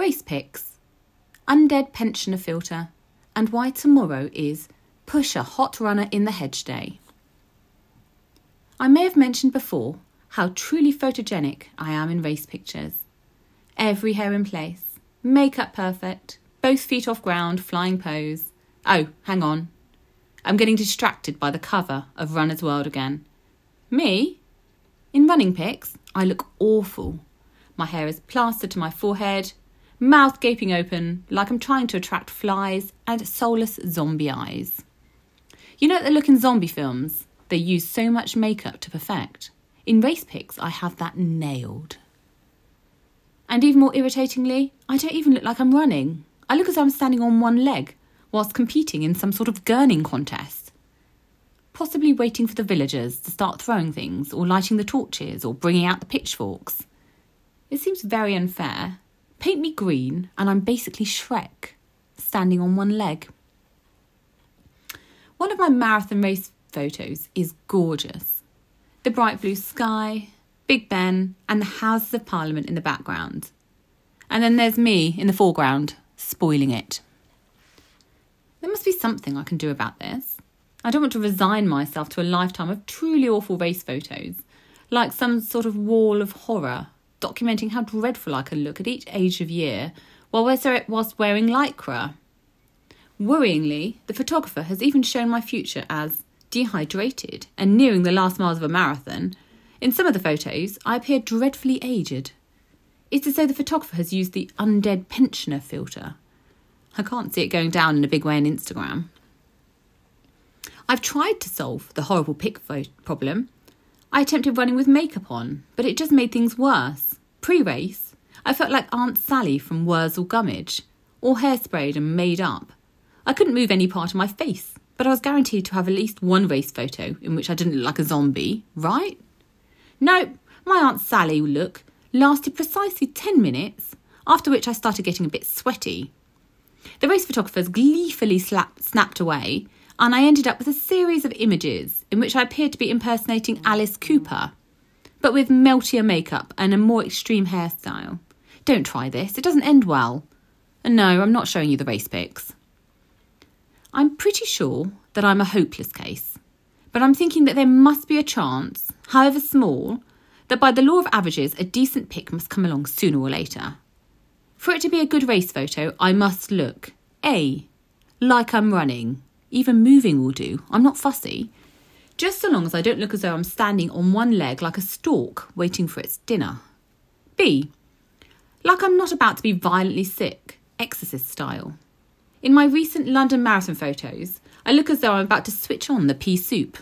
race pics, undead pensioner filter, and why tomorrow is push a hot runner in the hedge day. I may have mentioned before how truly photogenic I am in race pictures. Every hair in place, makeup perfect, both feet off ground, flying pose. Oh, hang on. I'm getting distracted by the cover of Runner's World again. Me? In running pics, I look awful. My hair is plastered to my forehead, mouth gaping open, like I'm trying to attract flies and soulless zombie eyes. You know the look in zombie films? They use so much makeup to perfect. In race pics, I have that nailed. And even more irritatingly, I don't even look like I'm running. I look as though I'm standing on one leg whilst competing in some sort of gurning contest. Possibly waiting for the villagers to start throwing things, or lighting the torches, or bringing out the pitchforks. It seems very unfair. Paint me green, and I'm basically Shrek, standing on one leg. One of my marathon race photos is gorgeous. The bright blue sky, Big Ben, and the Houses of Parliament in the background. And then there's me in the foreground, spoiling it. There must be something I can do about this. I don't want to resign myself to a lifetime of truly awful race photos, like some sort of wall of horror, documenting how dreadful I can look at each age of year while whilst wearing lycra. Worryingly, the photographer has even shown my future as dehydrated and nearing the last miles of a marathon. In some of the photos, I appear dreadfully aged. It's as though the photographer has used the undead pensioner filter. I can't see it going down in a big way on Instagram. I've tried to solve the horrible pic problem. I attempted running with makeup on, but it just made things worse. Pre race, I felt like Aunt Sally from Wurzel Gummidge, all hairsprayed and made up. I couldn't move any part of my face, but I was guaranteed to have at least one race photo in which I didn't look like a zombie, right? Nope, my Aunt Sally look lasted precisely 10 minutes, after which I started getting a bit sweaty. The race photographers gleefully slap, snapped away, and I ended up with a series of images in which I appeared to be impersonating Alice Cooper, but with meltier makeup and a more extreme hairstyle. Don't try this, it doesn't end well. And no, I'm not showing you the race pics. I'm pretty sure that I'm a hopeless case, but I'm thinking that there must be a chance, however small, that by the law of averages, a decent pic must come along sooner or later. For it to be a good race photo, I must look A. Like I'm running. Even moving will do. I'm not fussy. Just so long as I don't look as though I'm standing on one leg like a stork waiting for its dinner. B. Like I'm not about to be violently sick, exorcist style. In my recent London Marathon photos, I look as though I'm about to switch on the pea soup.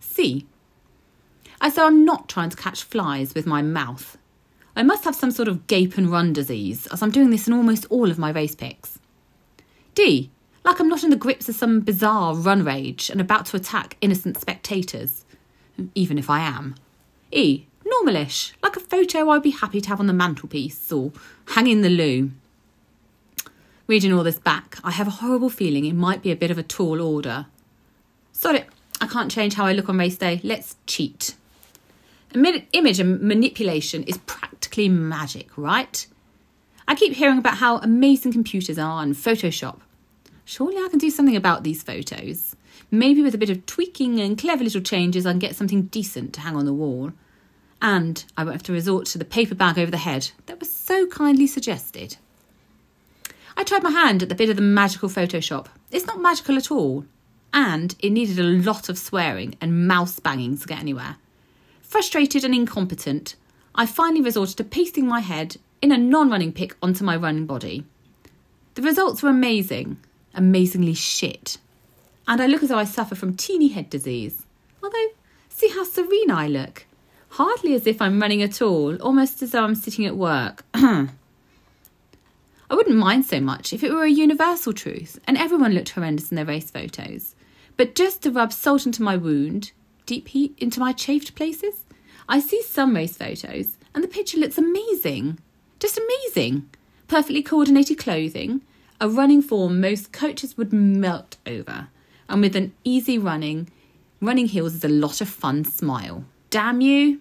C. As though I'm not trying to catch flies with my mouth. I must have some sort of gape and run disease, as I'm doing this in almost all of my race pics. D. Like I'm not in the grips of some bizarre run rage and about to attack innocent spectators, even if I am. E. Normalish, like a photo I'd be happy to have on the mantelpiece or hang in the loo. Reading all this back, I have a horrible feeling it might be a bit of a tall order. Sorry, I can't change how I look on race day. Let's cheat. Image and manipulation is practically magic, right? I keep hearing about how amazing computers are and Photoshop. Surely I can do something about these photos. Maybe with a bit of tweaking and clever little changes, I can get something decent to hang on the wall. And I won't have to resort to the paper bag over the head that was so kindly suggested. I tried my hand at the bit of the magical Photoshop. It's not magical at all. And it needed a lot of swearing and mouse banging to get anywhere. Frustrated and incompetent, I finally resorted to pasting my head in a non running pic onto my running body. The results were amazing, amazingly shit. And I look as though I suffer from teeny head disease. Although, see how serene I look. Hardly as if I'm running at all, almost as though I'm sitting at work. I wouldn't mind so much if it were a universal truth and everyone looked horrendous in their race photos. But just to rub salt into my wound, deep heat into my chafed places? I see some race photos and the picture looks amazing. Just amazing. Perfectly coordinated clothing, a running form most coaches would melt over, and with an easy running, running heels is a lot of fun smile. Damn you.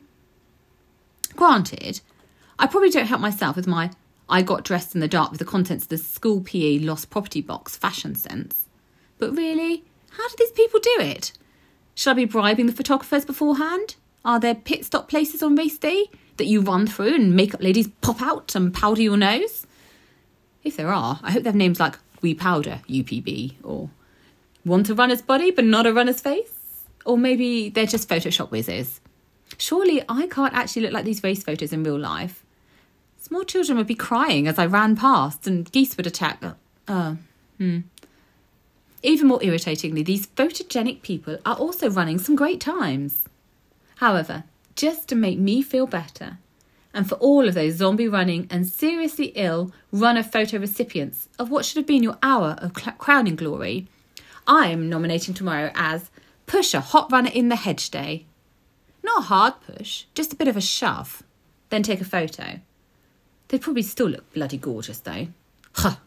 Granted, I probably don't help myself with my I got dressed in the dark with the contents of the school PE lost property box fashion sense. But really, how do these people do it? Should I be bribing the photographers beforehand? Are there pit stop places on race day that you run through and makeup ladies pop out and powder your nose? If there are, I hope they have names like We Powder, UPB, or Want a runner's body but not a runner's face? Or maybe they're just Photoshop whizzes. Surely I can't actually look like these race photos in real life. Small children would be crying as I ran past, and geese would attack. Uh, hmm. Even more irritatingly, these photogenic people are also running some great times. However, just to make me feel better, and for all of those zombie running and seriously ill runner photo recipients of what should have been your hour of crowning glory, I am nominating tomorrow as Push a Hot Runner in the Hedge Day. Not a hard push, just a bit of a shove. Then take a photo. They'd probably still look bloody gorgeous though. Huh.